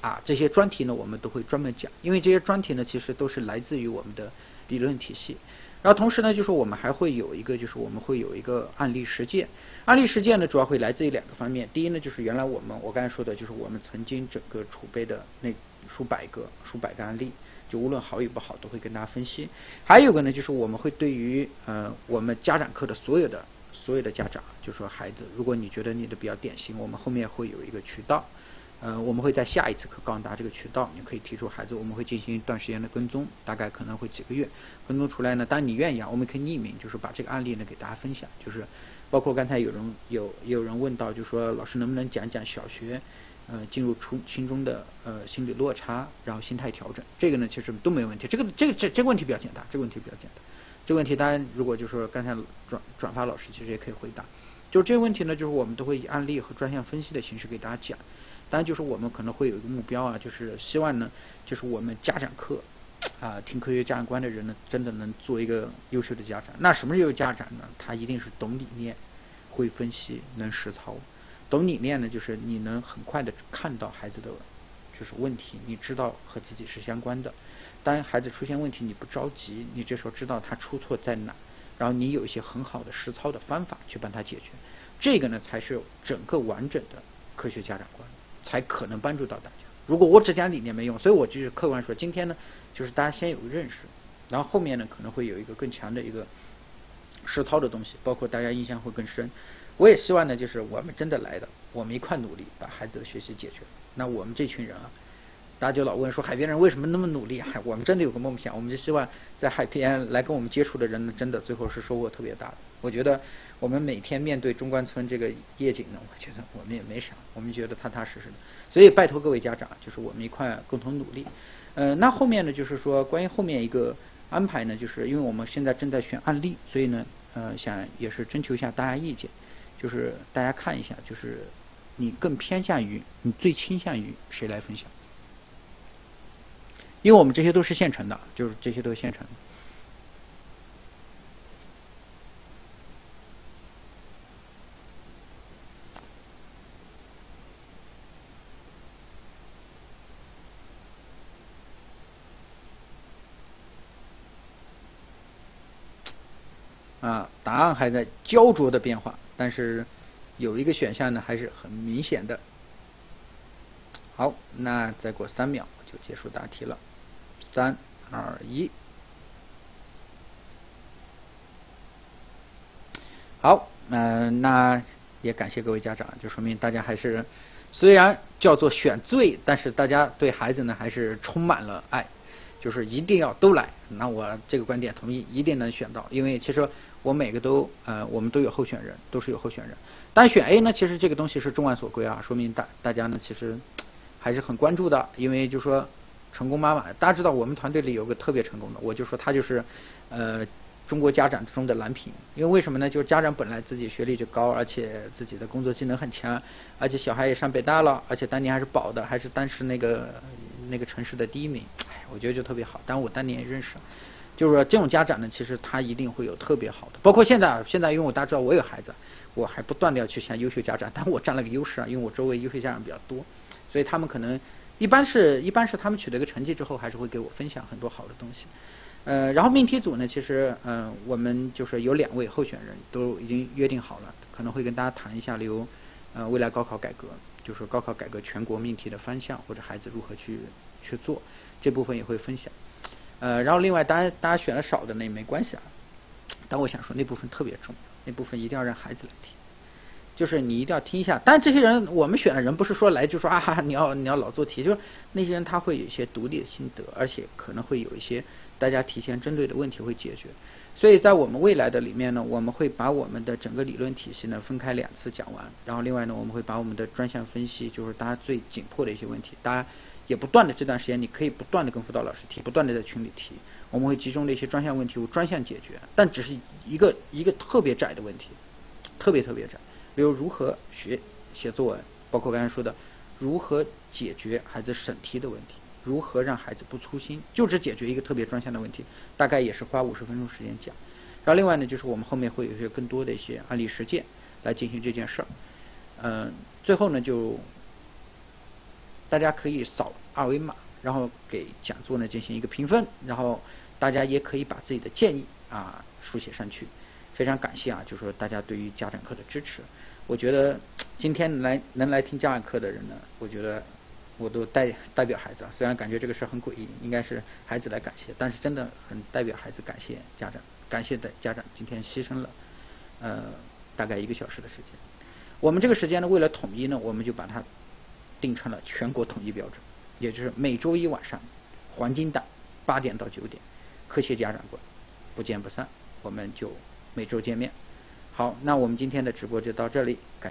啊，这些专题呢，我们都会专门讲，因为这些专题呢，其实都是来自于我们的理论体系。然后同时呢，就是我们还会有一个，就是我们会有一个案例实践。案例实践呢，主要会来自于两个方面。第一呢，就是原来我们我刚才说的，就是我们曾经整个储备的那数百个、数百个案例，就无论好与不好，都会跟大家分析。还有个呢，就是我们会对于呃我们家长课的所有的所有的家长，就说孩子，如果你觉得你的比较典型，我们后面会有一个渠道。呃，我们会在下一次课告诉大家这个渠道，你可以提出孩子，我们会进行一段时间的跟踪，大概可能会几个月跟踪出来呢。当你愿意啊，我们可以匿名，就是把这个案例呢给大家分享，就是包括刚才有人有有人问到，就说老师能不能讲讲小学呃进入初初中的呃心理落差，然后心态调整，这个呢其实都没问题，这个这个这这个问题比较简单，这个问题比较简单，这个问题当然如果就是说刚才转转发老师其实也可以回答，就这个问题呢，就是我们都会以案例和专项分析的形式给大家讲。当然，就是我们可能会有一个目标啊，就是希望呢，就是我们家长课啊，听科学家长观的人呢，真的能做一个优秀的家长。那什么是优秀家长呢？他一定是懂理念、会分析、能实操。懂理念呢，就是你能很快的看到孩子的就是问题，你知道和自己是相关的。当孩子出现问题，你不着急，你这时候知道他出错在哪，然后你有一些很好的实操的方法去帮他解决。这个呢，才是整个完整的科学家长观。才可能帮助到大家。如果我只讲理念没用，所以我就是客观说，今天呢，就是大家先有个认识，然后后面呢可能会有一个更强的一个实操的东西，包括大家印象会更深。我也希望呢，就是我们真的来的，我们一块努力把孩子的学习解决。那我们这群人啊。大家就老问说海边人为什么那么努力？海 我们真的有个梦想，我们就希望在海边来跟我们接触的人呢，真的最后是收获特别大的。我觉得我们每天面对中关村这个夜景呢，我觉得我们也没啥，我们觉得踏踏实实的。所以拜托各位家长，就是我们一块共同努力。呃，那后面呢，就是说关于后面一个安排呢，就是因为我们现在正在选案例，所以呢，呃，想也是征求一下大家意见，就是大家看一下，就是你更偏向于，你最倾向于谁来分享？因为我们这些都是现成的，就是这些都是现成的。啊，答案还在焦灼的变化，但是有一个选项呢，还是很明显的。好，那再过三秒就结束答题了。三二一，好，嗯，那也感谢各位家长，就说明大家还是虽然叫做选最，但是大家对孩子呢还是充满了爱，就是一定要都来。那我这个观点同意，一定能选到，因为其实我每个都呃，我们都有候选人，都是有候选人。但选 A 呢，其实这个东西是众望所归啊，说明大大家呢其实还是很关注的，因为就说。成功妈妈，大家知道我们团队里有个特别成功的，我就说他就是呃中国家长中的蓝屏，因为为什么呢？就是家长本来自己学历就高，而且自己的工作技能很强，而且小孩也上北大了，而且当年还是保的，还是当时那个那个城市的第一名，哎，我觉得就特别好。但我当年也认识，就是说这种家长呢，其实他一定会有特别好的。包括现在，现在因为我大家知道我有孩子，我还不断的要去向优秀家长，但我占了个优势啊，因为我周围优秀家长比较多，所以他们可能。一般是一般是他们取得一个成绩之后，还是会给我分享很多好的东西。呃，然后命题组呢，其实嗯，我们就是有两位候选人都已经约定好了，可能会跟大家谈一下，例如呃未来高考改革，就是高考改革全国命题的方向或者孩子如何去去做，这部分也会分享。呃，然后另外当然大家选的少的那也没关系啊，但我想说那部分特别重要，那部分一定要让孩子来听。就是你一定要听一下，但这些人我们选的人不是说来就说啊，哈哈，你要你要老做题，就是那些人他会有一些独立的心得，而且可能会有一些大家提前针对的问题会解决。所以在我们未来的里面呢，我们会把我们的整个理论体系呢分开两次讲完，然后另外呢，我们会把我们的专项分析，就是大家最紧迫的一些问题，大家也不断的这段时间你可以不断的跟辅导老师提，不断的在群里提，我们会集中的一些专项问题，我专项解决，但只是一个一个特别窄的问题，特别特别窄。比如如何学写作文，包括刚才说的如何解决孩子审题的问题，如何让孩子不粗心，就只解决一个特别专项的问题，大概也是花五十分钟时间讲。然后另外呢，就是我们后面会有一些更多的一些案例实践来进行这件事儿。嗯，最后呢，就大家可以扫二维码，然后给讲座呢进行一个评分，然后大家也可以把自己的建议啊书写上去。非常感谢啊，就是说大家对于家长课的支持。我觉得今天来能来听家长课的人呢，我觉得我都代代表孩子啊。虽然感觉这个事很诡异，应该是孩子来感谢，但是真的很代表孩子感谢家长，感谢的家长今天牺牲了呃大概一个小时的时间。我们这个时间呢，为了统一呢，我们就把它定成了全国统一标准，也就是每周一晚上黄金档八点到九点，科学家长官不见不散。我们就。每周见面，好，那我们今天的直播就到这里，感。